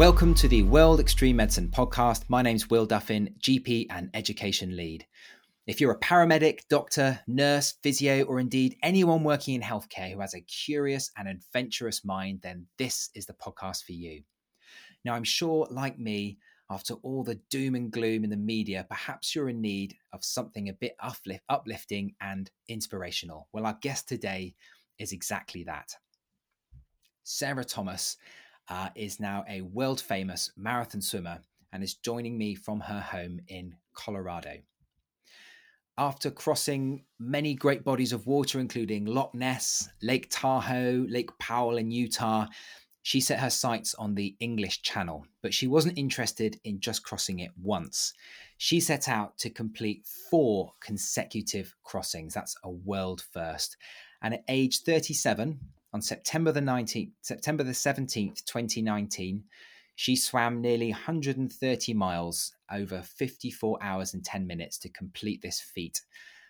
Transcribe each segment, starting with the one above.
Welcome to the World Extreme Medicine podcast. My name's Will Duffin, GP and Education Lead. If you're a paramedic, doctor, nurse, physio, or indeed anyone working in healthcare who has a curious and adventurous mind, then this is the podcast for you. Now, I'm sure, like me, after all the doom and gloom in the media, perhaps you're in need of something a bit uplift, uplifting and inspirational. Well, our guest today is exactly that. Sarah Thomas uh, is now a world famous marathon swimmer and is joining me from her home in Colorado. After crossing many great bodies of water, including Loch Ness, Lake Tahoe, Lake Powell in Utah, she set her sights on the English Channel, but she wasn't interested in just crossing it once. She set out to complete four consecutive crossings. That's a world first. And at age 37, on September the 19th, September the 17th, 2019, she swam nearly 130 miles over 54 hours and 10 minutes to complete this feat,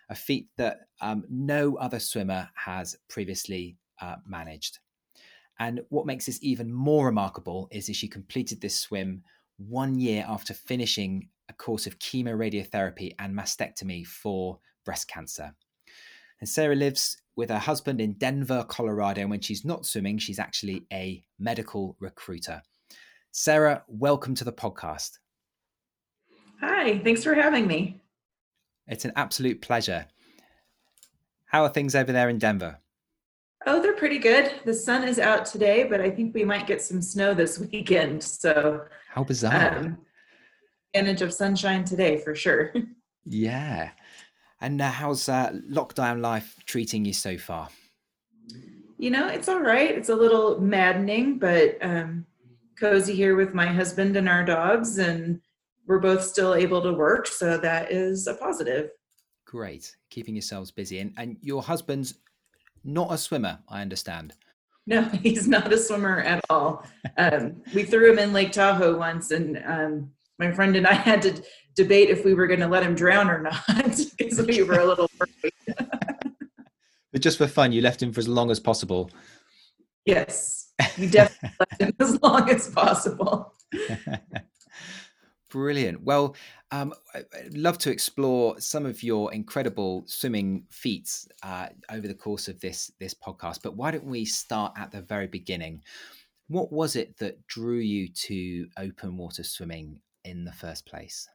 a feat that um, no other swimmer has previously uh, managed. And what makes this even more remarkable is that she completed this swim one year after finishing a course of chemoradiotherapy and mastectomy for breast cancer. And Sarah lives with her husband in Denver, Colorado. And when she's not swimming, she's actually a medical recruiter. Sarah, welcome to the podcast. Hi, thanks for having me. It's an absolute pleasure. How are things over there in Denver? Oh, they're pretty good. The sun is out today, but I think we might get some snow this weekend. So, how bizarre! Um, advantage of sunshine today for sure. Yeah. And uh, how's uh, lockdown life treating you so far? You know, it's all right. It's a little maddening, but um, cozy here with my husband and our dogs, and we're both still able to work. So that is a positive. Great. Keeping yourselves busy. And, and your husband's not a swimmer, I understand. No, he's not a swimmer at all. Um, we threw him in Lake Tahoe once, and um, my friend and I had to debate if we were going to let him drown or not because we were a little worried. but just for fun, you left him for as long as possible. Yes, we definitely left him as long as possible. Brilliant. Well, um, I'd love to explore some of your incredible swimming feats uh, over the course of this this podcast. But why don't we start at the very beginning? What was it that drew you to open water swimming in the first place?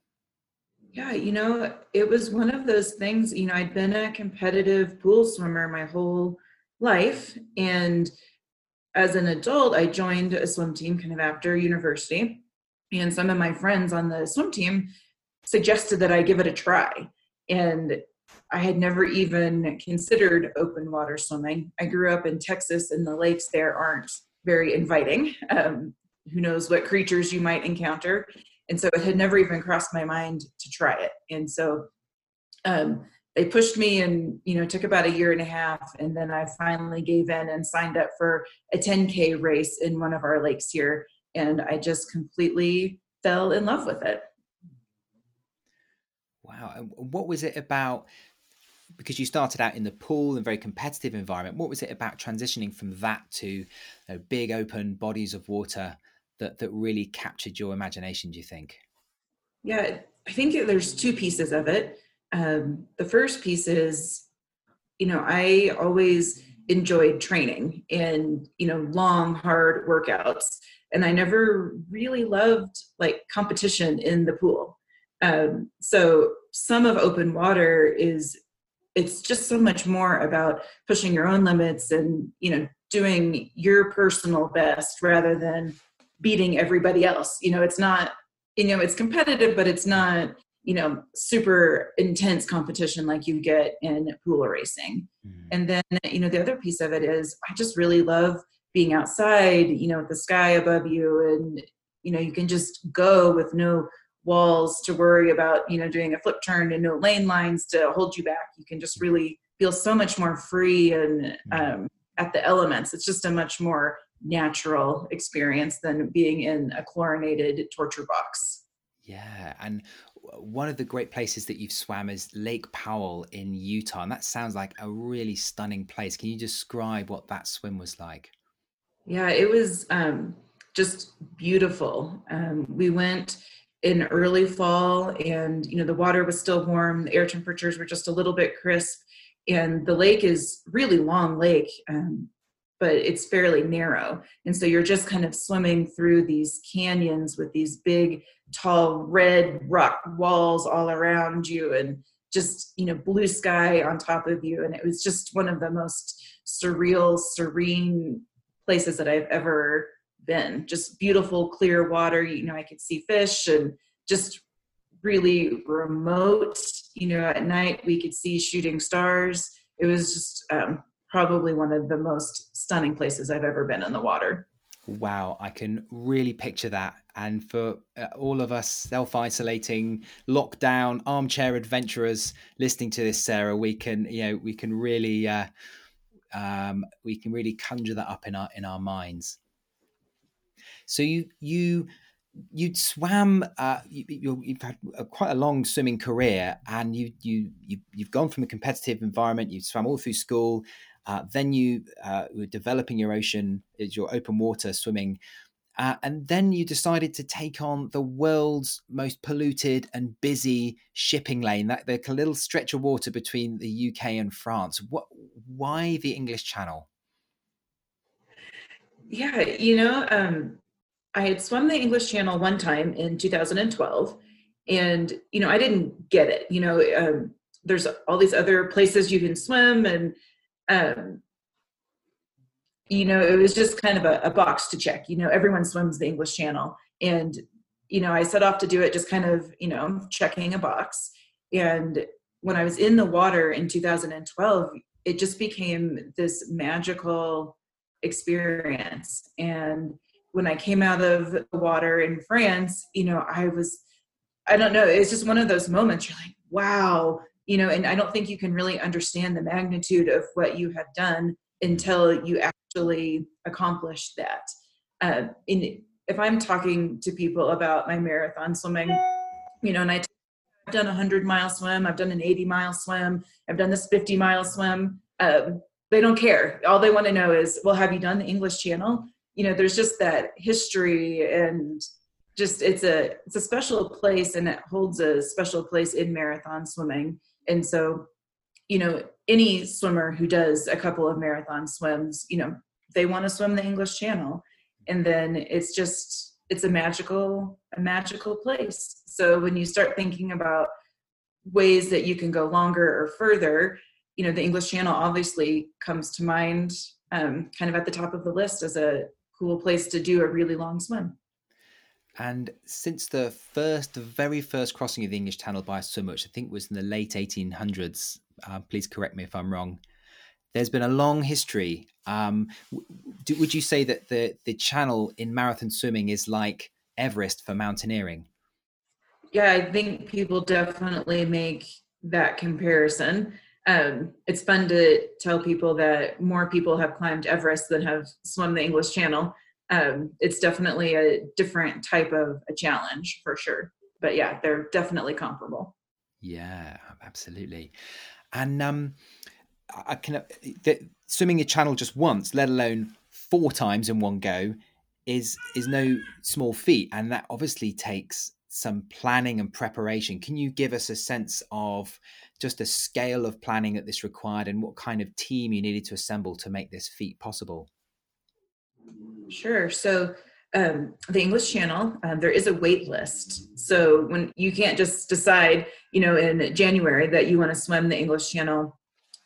Yeah, you know, it was one of those things, you know, I'd been a competitive pool swimmer my whole life. And as an adult, I joined a swim team kind of after university. And some of my friends on the swim team suggested that I give it a try. And I had never even considered open water swimming. I grew up in Texas, and the lakes there aren't very inviting. Um, who knows what creatures you might encounter and so it had never even crossed my mind to try it. And so um, they pushed me and you know took about a year and a half. And then i finally gave in and signed up for a 10k race in one of our lakes here. And i just completely fell in love with it. Wow. What was it about because you started out in the pool and very competitive environment what was it about transitioning from that to you know, big open bodies of water that that really captured your imagination do you think? Yeah i think there's two pieces of it. Um, the first piece is you know i always enjoyed training and you know long hard workouts and i never really loved like competition in the pool. Um, so some of open water is it's just so much more about pushing your own limits and you know doing your personal best rather than beating everybody else. You know it's not you know it's competitive but it's not you know super intense competition like you get in pool racing. Mm-hmm. and then you know the other piece of it is i just really love being outside you know with the sky above you and you know you can just go with no walls to worry about you know doing a flip turn and no lane lines to hold you back. You can just really feel so much more free and mm-hmm. um, at the elements. It's just a much more natural experience than being in a chlorinated torture box. Yeah, and one of the great places that you've swam is Lake Powell in Utah, and that sounds like a really stunning place. Can you describe what that swim was like? Yeah, it was um, just beautiful. Um, we went in early fall, and you know the water was still warm. The air temperatures were just a little bit crisp, and the lake is really long lake. Um, but it's fairly narrow. And so you're just kind of swimming through these canyons with these big, tall, red rock walls all around you and just, you know, blue sky on top of you. And it was just one of the most surreal, serene places that I've ever been. Just beautiful, clear water. You know, I could see fish and just really remote. You know, at night we could see shooting stars. It was just um, probably one of the most stunning places I've ever been in the water. Wow, I can really picture that. And for uh, all of us self isolating, lockdown, armchair adventurers listening to this, Sarah, we can, you know, we can really, uh, um, we can really conjure that up in our in our minds. So you you you'd swam. Uh, you, have had a, quite a long swimming career, and you you you you've gone from a competitive environment. You swam all through school. Uh, then you uh, were developing your ocean, is your open water swimming. Uh, and then you decided to take on the world's most polluted and busy shipping lane, that the little stretch of water between the UK and France. What, why the English Channel? Yeah, you know, um, I had swum the English Channel one time in 2012, and you know, I didn't get it. You know, um, there's all these other places you can swim, and um, you know, it was just kind of a, a box to check. You know, everyone swims the English Channel, and you know, I set off to do it, just kind of, you know, checking a box. And when I was in the water in 2012, it just became this magical experience. And when I came out of the water in France, you know, I was, I don't know, it's just one of those moments you're like, wow, you know, and I don't think you can really understand the magnitude of what you have done until you actually accomplish that. Uh, in, if I'm talking to people about my marathon swimming, you know, and I I've done a 100 mile swim, I've done an 80 mile swim, I've done this 50 mile swim. Um, they don't care. All they want to know is, well, have you done the English Channel? You know, there's just that history and just it's a it's a special place and it holds a special place in marathon swimming and so you know any swimmer who does a couple of marathon swims you know they want to swim the english channel. And then it's just it's a magical a magical place. So when you start thinking about ways that you can go longer or further you know the english channel obviously comes to mind um, kind of at the top of the list as a cool place to do a really long swim and since the first, the very first crossing of the English Channel by swimmer, which I think was in the late 1800s, uh, please correct me if I'm wrong, there's been a long history. Um, do, would you say that the, the channel in marathon swimming is like Everest for mountaineering? Yeah, I think people definitely make that comparison. Um, it's fun to tell people that more people have climbed Everest than have swum the English Channel um, it's definitely a different type of a challenge for sure. But yeah, they're definitely comparable. Yeah, absolutely. And um, I can the, swimming a channel just once, let alone four times in one go, is is no small feat, and that obviously takes some planning and preparation. Can you give us a sense of just the scale of planning that this required, and what kind of team you needed to assemble to make this feat possible? Sure. So um, the English Channel, um, there is a wait list. So when you can't just decide, you know, in January that you want to swim the English Channel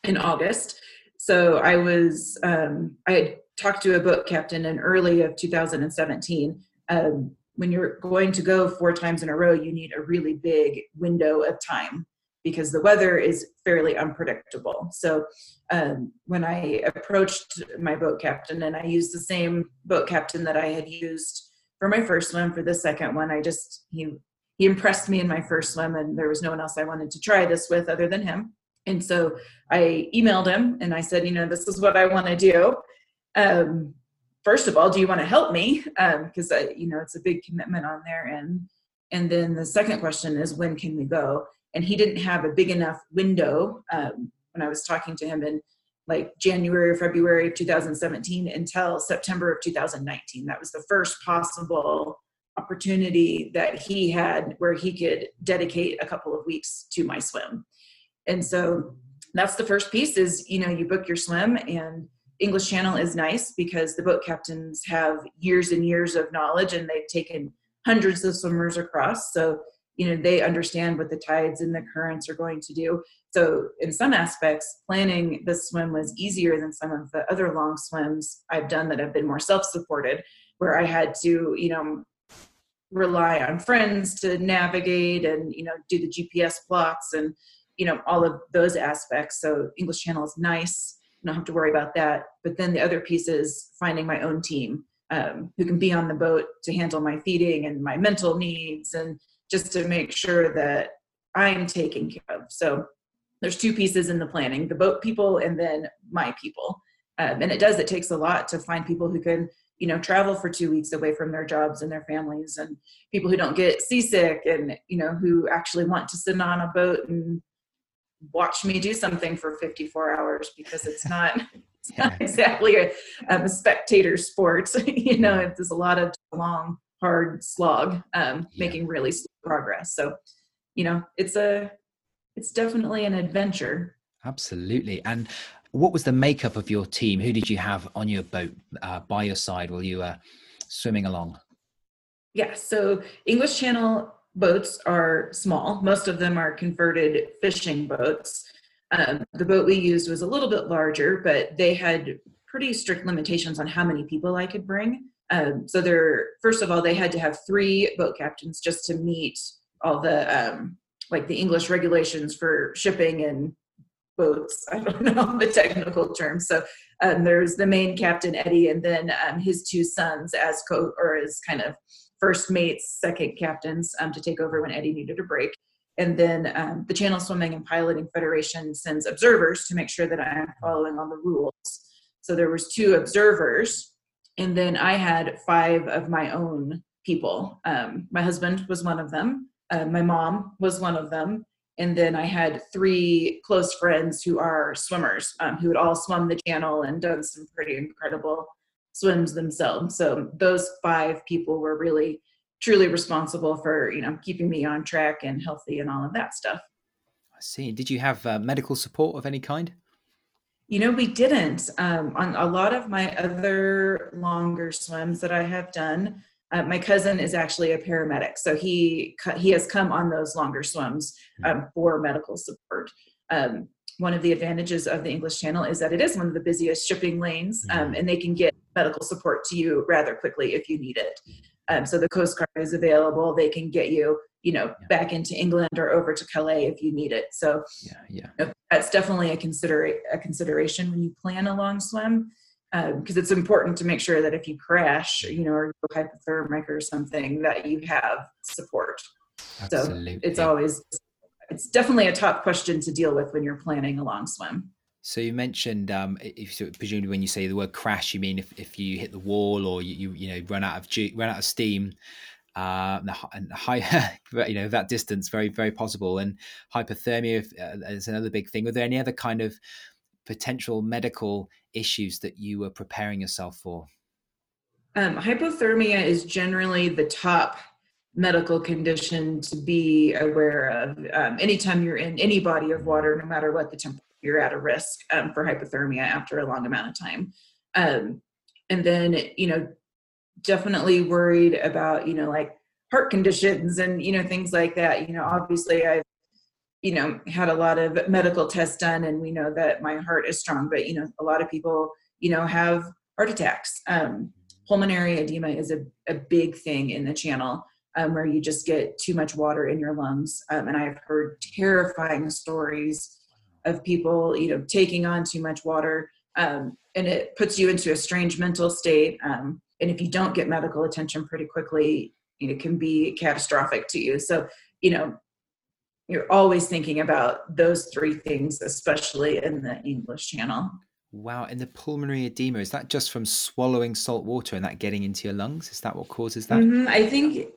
in August. So I was, um, I had talked to a boat captain in early of 2017. Um, when you're going to go four times in a row, you need a really big window of time because the weather is fairly unpredictable. So um, when I approached my boat captain and I used the same boat captain that I had used for my first swim for the second one, I just he he impressed me in my first swim and there was no one else I wanted to try this with other than him. And so I emailed him and I said, you know, this is what I want to do. Um, first of all, do you want to help me? Because um, you know it's a big commitment on their end. And then the second question is, when can we go? And he didn't have a big enough window um, when I was talking to him. in like January or February of 2017 until September of 2019. That was the first possible opportunity that he had where he could dedicate a couple of weeks to my swim. And so that's the first piece is, you know, you book your swim and English Channel is nice because the boat captains have years and years of knowledge and they've taken hundreds of swimmers across. So, you know, they understand what the tides and the currents are going to do. So, in some aspects, planning the swim was easier than some of the other long swims I've done that have been more self supported, where I had to, you know, rely on friends to navigate and, you know, do the GPS plots and, you know, all of those aspects. So, English Channel is nice don't have to worry about that. But then the other piece is finding my own team um, who can be on the boat to handle my feeding and my mental needs and just to make sure that I'm taken care of. So there's two pieces in the planning the boat people and then my people. Um, and it does, it takes a lot to find people who can you know travel for two weeks away from their jobs and their families and people who don't get seasick and you know who actually want to sit on a boat and watch me do something for 54 hours because it's not, it's not exactly a, a, spectator sport. you know, there's a lot of long, hard slog, um, yeah. making really slow progress. So, you know, it's a, it's definitely an adventure. Absolutely. And what was the makeup of your team? Who did you have on your boat uh, by your side while you were swimming along? Yeah, so English Channel boats are small. Most of them are converted fishing boats. Um, the boat we used was a little bit larger, but they had pretty strict limitations on how many people I could bring. Um, so they're first of all, they had to have three boat captains just to meet all the um, like the English regulations for shipping and boats. I don't know the technical terms. So um, there's the main captain Eddie, and then um, his two sons as co or as kind of first mates, second captains um, to take over when Eddie needed a break. And then um, the Channel Swimming and Piloting Federation sends observers to make sure that I am following all the rules. So there was two observers, and then I had five of my own people. Um, my husband was one of them. Uh, my mom was one of them. And then I had three close friends who are swimmers um, who had all swum the channel and done some pretty incredible swims themselves. So those five people were really truly responsible for you know keeping me on track and healthy and all of that stuff. I see. Did you have uh, medical support of any kind? You know, we didn't. Um, on a lot of my other longer swims that I have done, uh, my cousin is actually a paramedic, so he he has come on those longer swims hmm. um, for medical support. Um, one of the advantages of the English Channel is that it is one of the busiest shipping lanes, um, mm-hmm. and they can get medical support to you rather quickly if you need it. Um, so the Coast Guard is available; they can get you, you know, yeah. back into England or over to Calais if you need it. So, yeah, yeah, you know, that's definitely a consider a consideration when you plan a long swim because um, it's important to make sure that if you crash, you know, or you hypothermic or something, that you have support. Absolutely. So it's always it's definitely a top question to deal with when you're planning a long swim. So you mentioned, um, if so presumably when you say the word crash, you mean if, if you hit the wall or you, you, you know run out of run out of steam, uh, and high, you know that distance very very possible. And hypothermia uh, is another big thing. Were there any other kind of potential medical issues that you were preparing yourself for? Um, hypothermia is generally the top medical condition to be aware of. Um, anytime you're in any body of water, no matter what the temperature, you're at a risk um, for hypothermia after a long amount of time. Um, and then, you know, definitely worried about, you know, like heart conditions and, you know, things like that. You know, obviously I've, you know, had a lot of medical tests done and we know that my heart is strong, but, you know, a lot of people, you know, have heart attacks. Um, pulmonary edema is a, a big thing in the channel um, where you just get too much water in your lungs. Um, and I've heard terrifying stories of people, you know, taking on too much water, um, and it puts you into a strange mental state. And if you don't get medical attention pretty quickly, it can be catastrophic to you. So, you know, you're always thinking about those three things, especially in the English Channel. Wow. And the pulmonary edema, is that just from swallowing salt water and that getting into your lungs? Is that what causes that? Mm-hmm. I think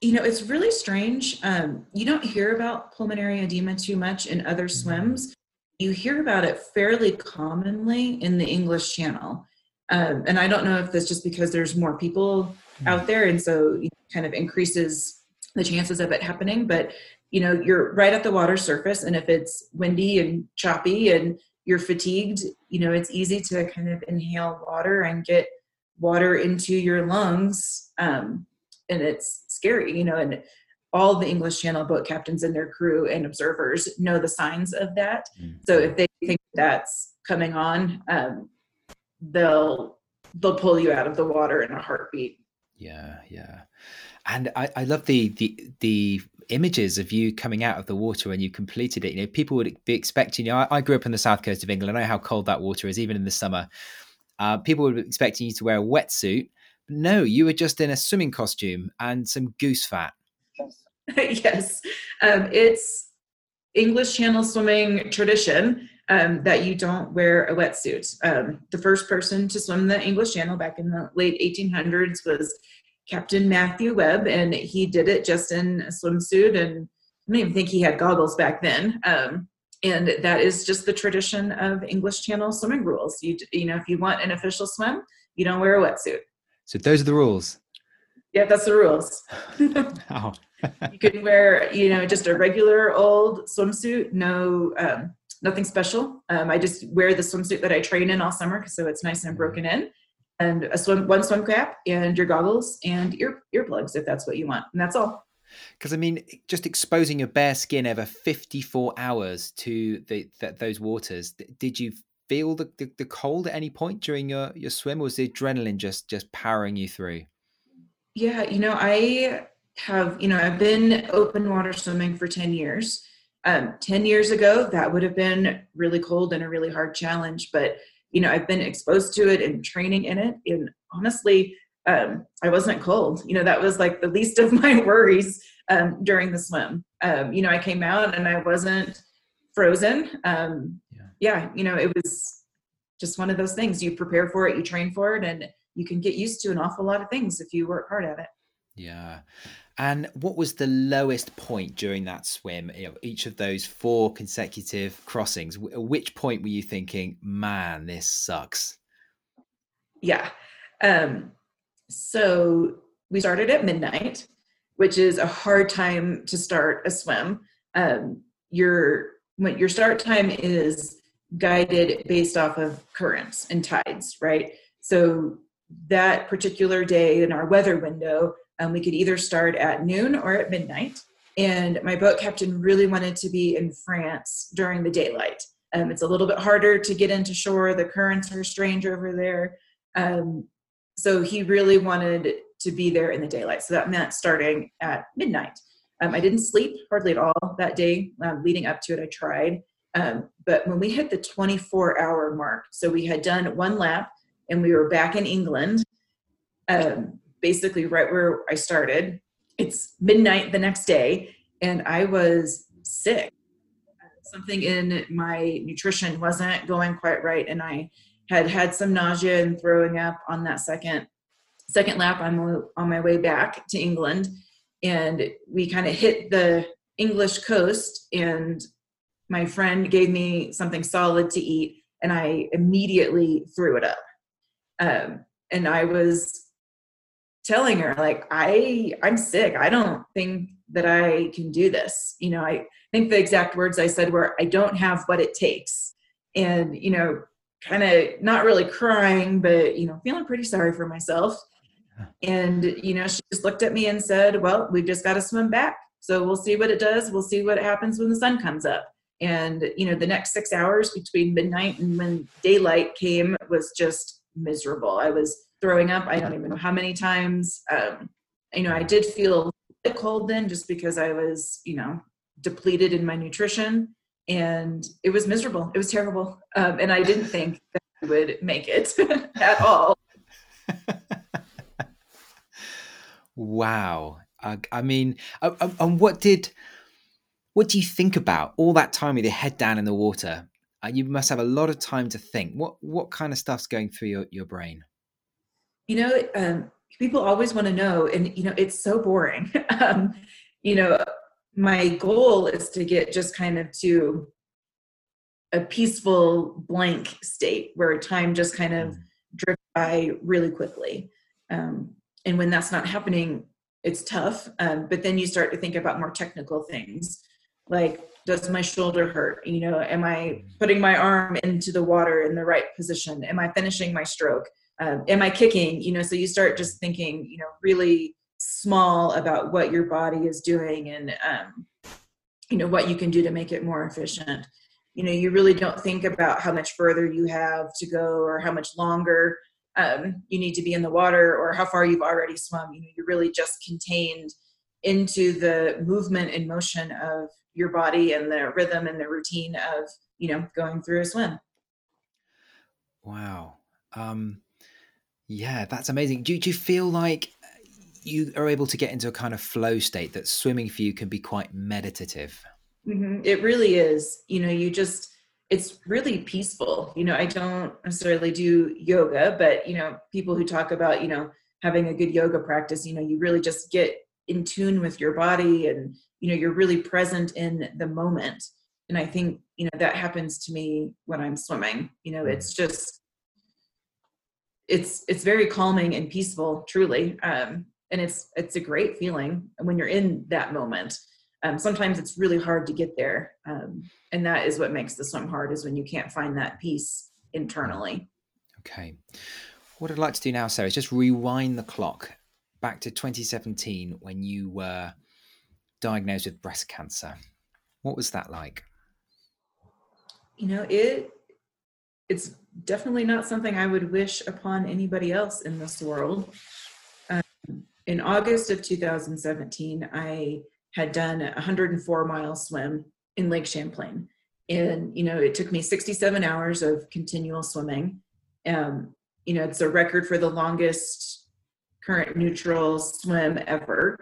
you know, it's really strange. Um, you don't hear about pulmonary edema too much in other mm-hmm. swims. you hear about it fairly commonly in the English Channel. Um, and I don't know if that's just because there's more people mm-hmm. out there, and so you know, kind of increases the chances of it happening. But you know, you're right at the water surface, and if it's windy and choppy and you're fatigued, you know, it's easy to kind of inhale water and get water into your lungs. Um, and it's scary, you know, and all the English Channel boat captains and their crew and observers know the signs of that. Mm-hmm. So if they think that's coming on, um, they'll they'll pull you out of the water in a heartbeat. Yeah, yeah. And I, I love the the the images of you coming out of the water when you completed it. You know, people would be expecting. You know, I, I grew up on the south coast of England. I know how cold that water is, even in the summer. Uh, people would be expecting you to wear a wetsuit. No, you were just in a swimming costume and some goose fat. yes, um, it's English Channel swimming tradition um, that you don't wear a wetsuit. Um, the first person to swim the English Channel back in the late 1800s was Captain Matthew Webb, and he did it just in a swimsuit. And I don't even think he had goggles back then. Um, and that is just the tradition of English Channel swimming rules. You you know, if you want an official swim, you don't wear a wetsuit. So those are the rules. Yeah, that's the rules. oh. you can wear, you know, just a regular old swimsuit, no um, nothing special. Um, I just wear the swimsuit that I train in all summer, so it's nice and broken in, and a swim one swim cap and your goggles and ear earplugs if that's what you want, and that's all. Because I mean, just exposing your bare skin over fifty-four hours to the, those waters, did you feel the, the, the cold at any point during your your swim, or was the adrenaline just just powering you through? Yeah, you know, I have you know I've been open water swimming for ten years. Um, 10 years ago, that would have been really cold and a really hard challenge. But, you know, I've been exposed to it and training in it. And honestly, um, I wasn't cold. You know, that was like the least of my worries um, during the swim. Um, you know, I came out and I wasn't frozen. Um, yeah. yeah, you know, it was just one of those things. You prepare for it, you train for it, and you can get used to an awful lot of things if you work hard at it. Yeah. And what was the lowest point during that swim? each of those four consecutive crossings. At which point were you thinking, "Man, this sucks"? Yeah. Um, so we started at midnight, which is a hard time to start a swim. Um, your your start time is guided based off of currents and tides, right? So that particular day in our weather window, um, we could either start at noon or at midnight. And my boat captain really wanted to be in France during the daylight. Um, it's a little bit harder to get into shore. The currents are strange over there. Um, so he really wanted to be there in the daylight. So that meant starting at midnight. Um, I didn't sleep hardly at all that day. Um, leading up to it, I tried. Um, but when we hit the 24 hour mark, so we had done one lap and we were back in England. Um, basically right where I started. It's midnight the next day, and I was sick. Something in my nutrition wasn't going quite right, and I had had some nausea and throwing up on that second second lap. I'm on my way back to England, and we kind of hit the English coast, and my friend gave me something solid to eat, and I immediately threw it up. Um, and I was telling her like i i'm sick. I don't think that i can do this. You know i think the exact words i said were i don't have what it takes. And you know kind of not really crying but you know feeling pretty sorry for myself. And you know she just looked at me and said well we've just got to swim back. So we'll see what it does. We'll see what happens when the sun comes up. And you know the next six hours between midnight and when daylight came was just miserable. I was throwing up. I don't even know how many times. Um, you know, I did feel cold then just because I was, you know, depleted in my nutrition and it was miserable. It was terrible. Um, and I didn't think that I would make it at all. wow. I, I mean, and what did, what do you think about all that time with your head down in the water? Uh, you must have a lot of time to think. What, what kind of stuff's going through your, your brain? You know um, people always want to know and you know it's so boring um, you know my goal is to get just kind of to a peaceful blank state where time just kind of mm. drifts by really quickly. Um, and when that's not happening, it's tough. Um, but then you start to think about more technical things like does my shoulder hurt you know am i putting my arm into the water in the right position am i finishing my stroke um, am i kicking? You know so you start just thinking you know really small about what your body is doing and um, you know what you can do to make it more efficient. You know you really don't think about how much further you have to go or how much longer um, you need to be in the water or how far you've already swum. You know you're really just contained into the movement and motion of your body and the rhythm and the routine of you know going through a swim. Wow. Um yeah that's amazing. Do, do you feel like you are able to get into a kind of flow state that swimming for you can be quite meditative? Mm-hmm. it really is. You know you just it's really peaceful. You know i don't necessarily do yoga but you know people who talk about you know having a good yoga practice you know you really just get in tune with your body and you know you're really present in the moment. And i think you know that happens to me when i'm swimming. You know it's just it's it's very calming and peaceful truly um and it's it's a great feeling when you're in that moment um sometimes it's really hard to get there um and that is what makes the swim hard is when you can't find that peace internally okay what i'd like to do now sarah is just rewind the clock back to 2017 when you were diagnosed with breast cancer. What was that like? You know, it it's definitely not something I would wish upon anybody else in this world. Um, in August of 2017, I had done a 104 mile swim in Lake Champlain. And, you know, it took me 67 hours of continual swimming. Um, you know, it's a record for the longest current neutral swim ever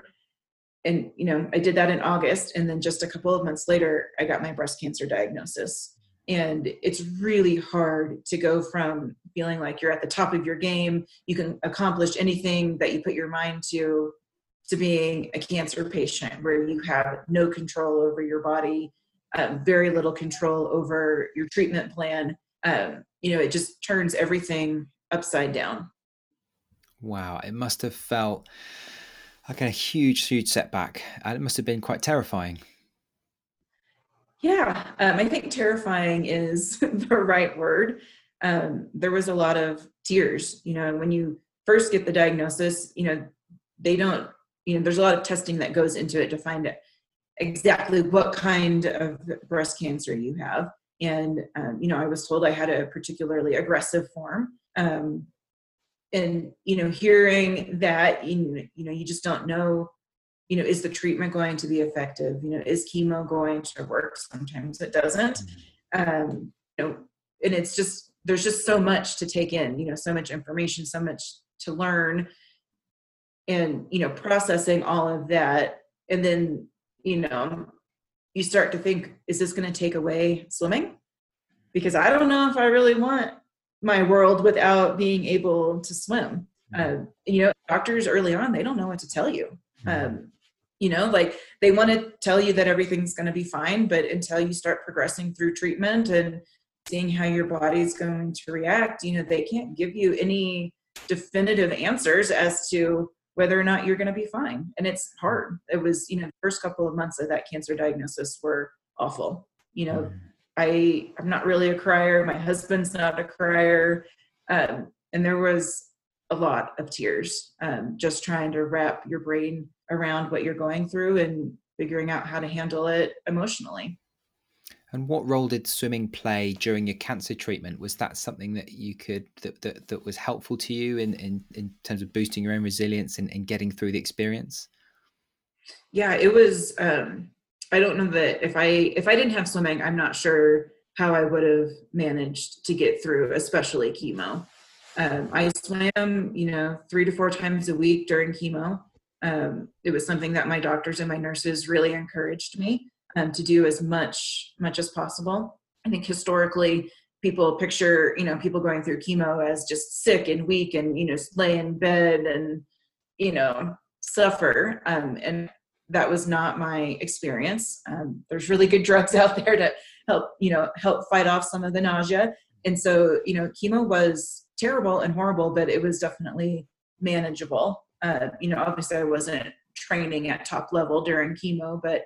and you know i did that in august and then just a couple of months later i got my breast cancer diagnosis and it's really hard to go from feeling like you're at the top of your game you can accomplish anything that you put your mind to to being a cancer patient where you have no control over your body um, very little control over your treatment plan um, you know it just turns everything upside down wow it must have felt like a huge, huge setback. And it must have been quite terrifying. Yeah, um, I think terrifying is the right word. Um, there was a lot of tears. You know, when you first get the diagnosis, you know, they don't, you know, there's a lot of testing that goes into it to find out exactly what kind of breast cancer you have. And, um, you know, I was told I had a particularly aggressive form. Um, and you know hearing that you know you just don't know you know is the treatment going to be effective you know is chemo going to work sometimes it doesn't mm-hmm. um you know and it's just there's just so much to take in you know so much information so much to learn and you know processing all of that and then you know you start to think is this going to take away swimming because i don't know if i really want my world without being able to swim. Uh, you know, doctors early on, they don't know what to tell you. Mm-hmm. Um, you know, like they want to tell you that everything's going to be fine, but until you start progressing through treatment and seeing how your body's going to react, you know, they can't give you any definitive answers as to whether or not you're going to be fine. And it's hard. It was, you know, the first couple of months of that cancer diagnosis were awful. You know, mm-hmm I I'm not really a crier. My husband's not a crier, um, and there was a lot of tears um, just trying to wrap your brain around what you're going through and figuring out how to handle it emotionally. And what role did swimming play during your cancer treatment? Was that something that you could that that, that was helpful to you in, in in terms of boosting your own resilience and, and getting through the experience? Yeah, it was. Um, I don't know that if I if I didn't have swimming, I'm not sure how I would have managed to get through, especially chemo. Um, I swam, you know, three to four times a week during chemo. Um, it was something that my doctors and my nurses really encouraged me um, to do as much much as possible. I think historically, people picture you know people going through chemo as just sick and weak and you know lay in bed and you know suffer. Um, and that was not my experience. Um, there's really good drugs out there to help you know help fight off some of the nausea and so you know chemo was terrible and horrible but it was definitely manageable uh, you know obviously i wasn't training at top level during chemo but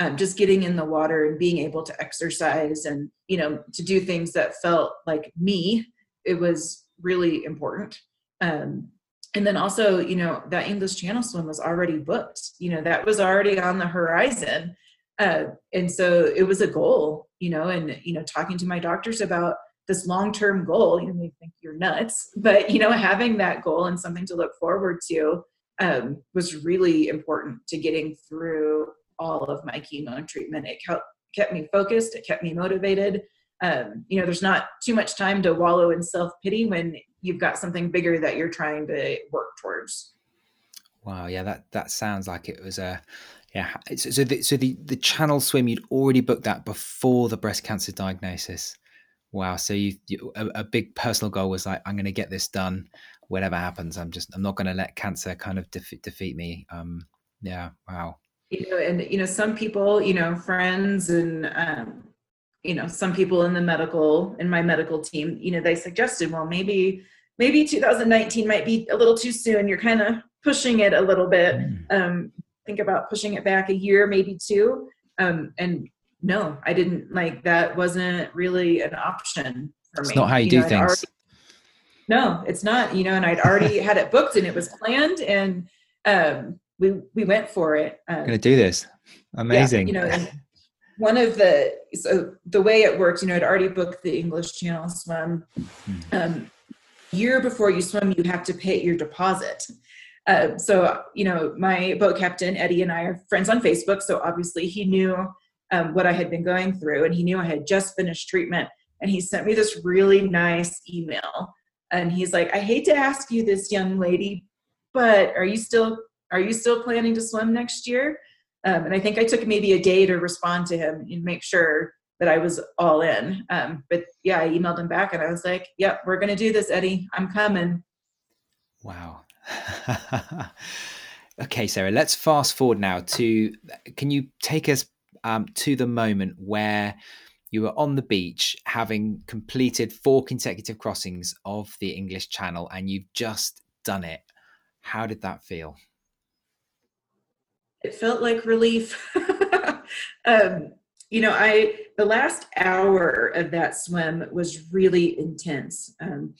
um, just getting in the water and being able to exercise and you know to do things that felt like me it was really important. Um, and then also you know that english channel swim was already booked you know that was already on the horizon. Uh, and so it was a goal you know and you know talking to my doctors about this long-term goal you they think you're nuts but you know having that goal and something to look forward to um, was really important to getting through all of my chemo treatment. It kept, kept me focused it kept me motivated. Um, you know there's not too much time to wallow in self-pity when you've got something bigger that you're trying to work towards. Wow yeah that that sounds like it was a yeah so the, so the the channel swim you'd already booked that before the breast cancer diagnosis wow so you, you a, a, big personal goal was like i'm going to get this done. Whatever happens i'm just i'm not going to let cancer kind of defeat, defeat me. Um yeah wow. You know and you know some people you know friends and um you know some people in the medical in my medical team you know they suggested well maybe maybe 2019 might be a little too soon. You're kind of pushing it a little bit. Mm. um think about pushing it back a year maybe two. Um and no i didn't like that wasn't really an option for it's me. it's not how you, you do know, things. already, no it's not you know and i'd already had it booked and it was planned and um we we went for it um, gonna do this. Amazing. Yeah, you know one of the so the way it worked, you know i'd already booked the english channel swim. Hmm. um, year before you swim you have to pay your deposit. Uh, so you know my boat captain eddie and i are friends on facebook so obviously he knew um, what i had been going through and he knew i had just finished treatment and he sent me this really nice email and he's like i hate to ask you this young lady but are you still are you still planning to swim next year um, and I think I took maybe a day to respond to him and make sure that I was all in. Um, but yeah, I emailed him back and I was like, yep, we're to do this, Eddie. I'm coming. Wow. okay, Sarah, let's fast forward now to can you take us um, to the moment where you were on the beach having completed four consecutive crossings of the English Channel and you've just done it? How did that feel? it felt like relief. um, you know, I the last hour of that swim was really intense. Um,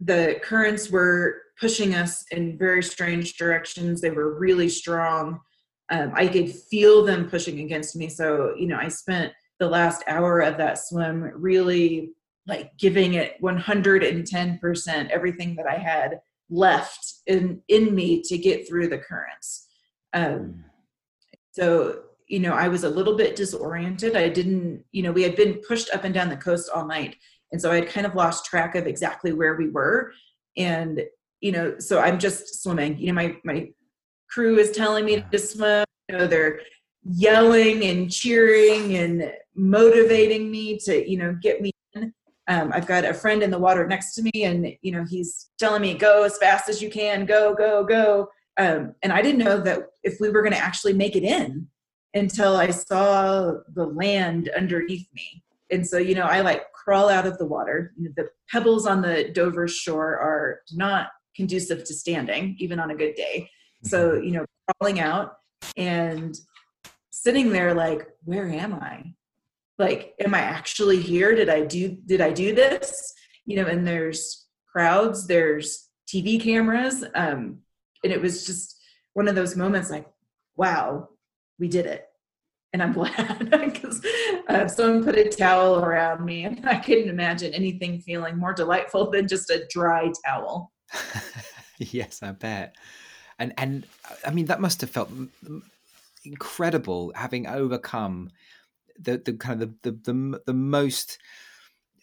the currents were pushing us in very strange directions. They were really strong. Um, I could feel them pushing against me. So, you know, I spent the last hour of that swim really like giving it 110% everything that I had left in in me to get through the currents. Um, mm. so, you know, I was a little bit disoriented. I didn't, you know, we had been pushed up and down the coast all night. And so I had kind of lost track of exactly where we were. And, you know, so I'm just swimming. You know, my my crew is telling me to swim. You know, they're yelling and cheering and motivating me to, you know, get me in. Um, I've got a friend in the water next to me, and you know, he's telling me, "Go as fast as you can. Go, go, go." Um, and I didn't know that if we were going to actually make it in until I saw the land underneath me. And so, you know, I like crawl out of the water. You know, the pebbles on the Dover shore are not conducive to standing, even on a good day. So, you know, crawling out and sitting there like, where am I? Like, am I actually here? Did I do did I do this? You know, and there's crowds, there's TV cameras. Um, and it was just one of those moments like wow we did it and i'm glad because uh, someone put a towel around me and i couldn't imagine anything feeling more delightful than just a dry towel yes i bet and and i mean that must have felt incredible having overcome the the kind of the the, the, the most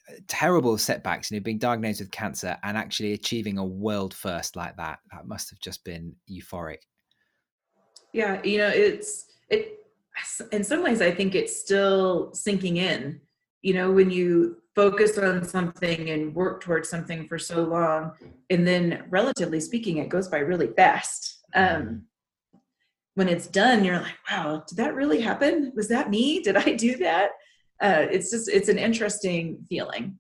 uh, terrible setbacks, you know, being diagnosed with cancer and actually achieving a world first like that. That must have just been euphoric. Yeah, you know, it's it in some ways I think it's still sinking in. You know, when you focus on something and work towards something for so long, and then relatively speaking, it goes by really fast. Um, mm-hmm. when it's done, you're like, wow, did that really happen? Was that me? Did I do that? uh, it's just it's an interesting feeling.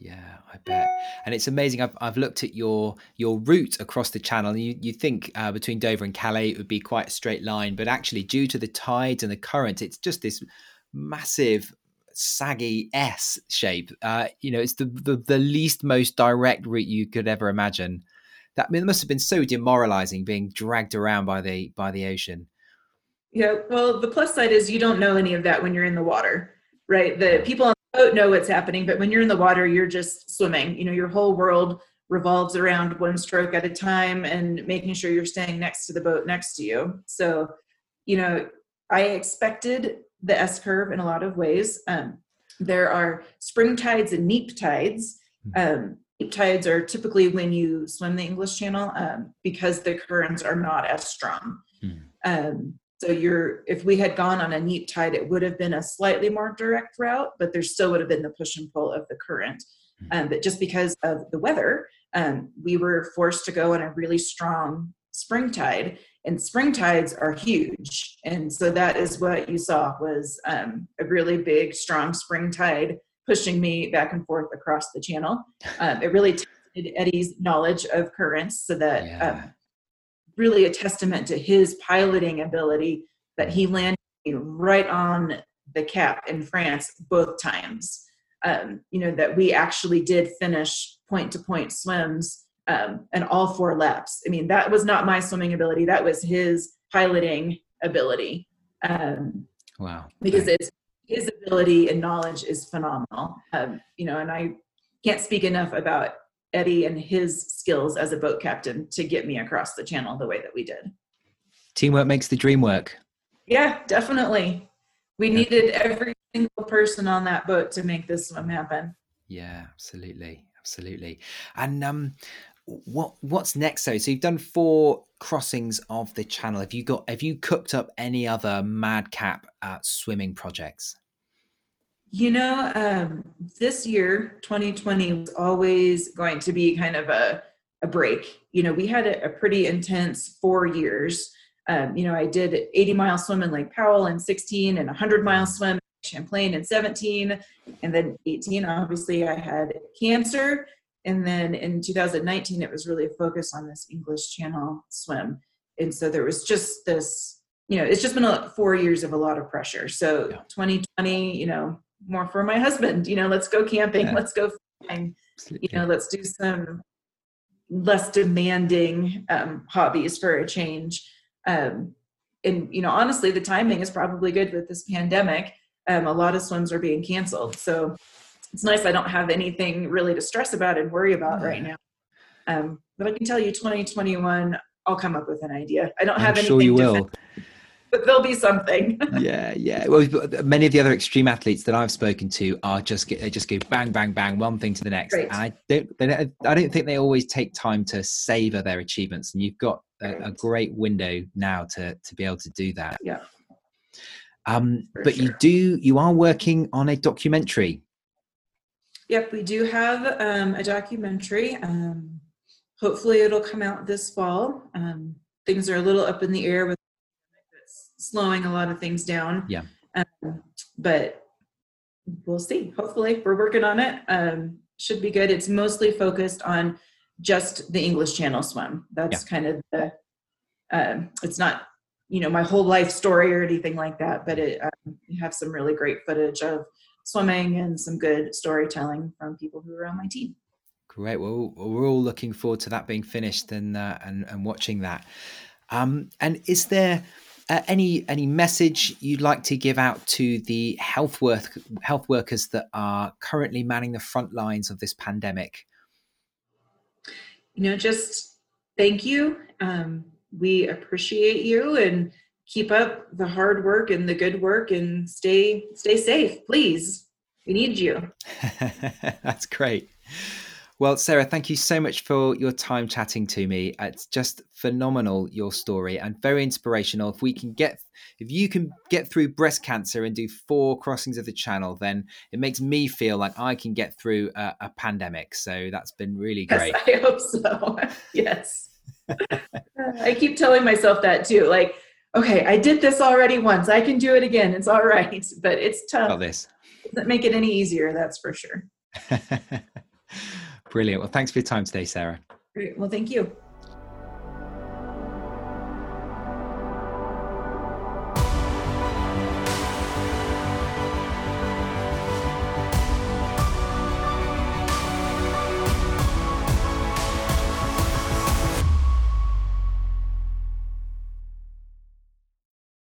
Yeah, I bet. And it's amazing. I've, I've looked at your your route across the channel. You you think uh, between Dover and Calais it would be quite a straight line, but actually, due to the tides and the current, it's just this massive saggy S shape. Uh, you know, it's the, the the least most direct route you could ever imagine. That I mean, must have been so demoralizing being dragged around by the by the ocean. Yeah. Well, the plus side is you don't know any of that when you're in the water, right? The people on the boat know what's happening, but when you're in the water, you're just swimming. You know, your whole world revolves around one stroke at a time and making sure you're staying next to the boat next to you. So, you know, I expected the S curve in a lot of ways. Um, there are spring tides and neap tides. Hmm. Um, neap tides are typically when you swim the English Channel um, because the currents are not as strong. Mm. So you're if we had gone on a neap tide, it would have been a slightly more direct route, but there still would have been the push and pull of the current. Hmm. Um, but just because of the weather, um, we were forced to go on a really strong spring tide, and spring tides are huge. And so that is what you saw was um, a really big, strong spring tide pushing me back and forth across the channel. Um, it really tested Eddie's knowledge of currents, so that yeah. Um, really a testament to his piloting ability that he landed right on the cap in France both times. Um, you know, that we actually did finish point to point swims um, and all four laps. I mean, that was not my swimming ability, that was his piloting ability. Um, wow. Because it's his ability and knowledge is phenomenal. Um, you know, and I can't speak enough about Eddie and his skills as a boat captain to get me across the channel the way that we did. Teamwork makes the dream work. Yeah, definitely. We yeah. needed every single person on that boat to make this swim happen. Yeah, absolutely. Absolutely. And um what what's next though? So you've done four crossings of the channel. Have you got have you cooked up any other madcap uh, swimming projects? You know, um, this year, 2020, was always going to be kind of a, a break. You know, we had a, a pretty intense four years. Um, you know, I did 80 mile swim in Lake Powell in 16 and 100 mile swim in Champlain in 17. And then 18, obviously, I had cancer. And then in 2019, it was really a focus on this English Channel swim. And so there was just this, you know, it's just been a, four years of a lot of pressure. So yeah. 2020, you know, more for my husband. You know, let's go camping, yeah. let's go flying. You know, let's do some less demanding um, hobbies for a change. Um, and you know, honestly, the timing is probably good with this pandemic. Um, a lot of swims are being canceled, so it's nice I don't have anything really to stress about and worry about right now. Um, but I can tell you, 2021, I'll come up with an idea. I don't have I'm anything. Sure, you will but there'll be something. yeah, yeah. Well, many of the other extreme athletes that I've spoken to are just they just go bang, bang, bang, one thing to the next, and I don't, don't, I don't think they always take time to savor their achievements. And you've got a, a great window now to to be able to do that. Yeah. Um, but sure. you do you are working on a documentary. Yep, we do have um, a documentary. Um, hopefully, it'll come out this fall. Um, things are a little up in the air with slowing a lot of things down. Yeah. Um, but we'll see. Hopefully, we're working on it. Um, should be good. It's mostly focused on just the English Channel swim. That's yeah. kind of the. Um, it's not you know my whole life story or anything like that, but it um, you have some really great footage of swimming and some good storytelling from people who are on my team. Great. Well, we're all looking forward to that being finished and uh, and and watching that. Um, and is there uh, any any message you'd like to give out to the health work health workers that are currently manning the front lines of this pandemic? You know, just thank you. Um, we appreciate you and keep up the hard work and the good work and stay stay safe, please. We need you. That's great. Well, Sarah, thank you so much for your time chatting to me. It's just phenomenal your story and very inspirational. If we can get, if you can get through breast cancer and do four crossings of the channel, then it makes me feel like I can get through a, a pandemic. So that's been really great. Yes, I hope so. yes. Uh, I keep telling myself that too. Like, okay, I did this already once. I can do it again. It's all right. But it's tough. This Doesn't make it any easier, that's for sure. Brilliant. Well, thanks for your time today, Sarah. Great. Well, thank you.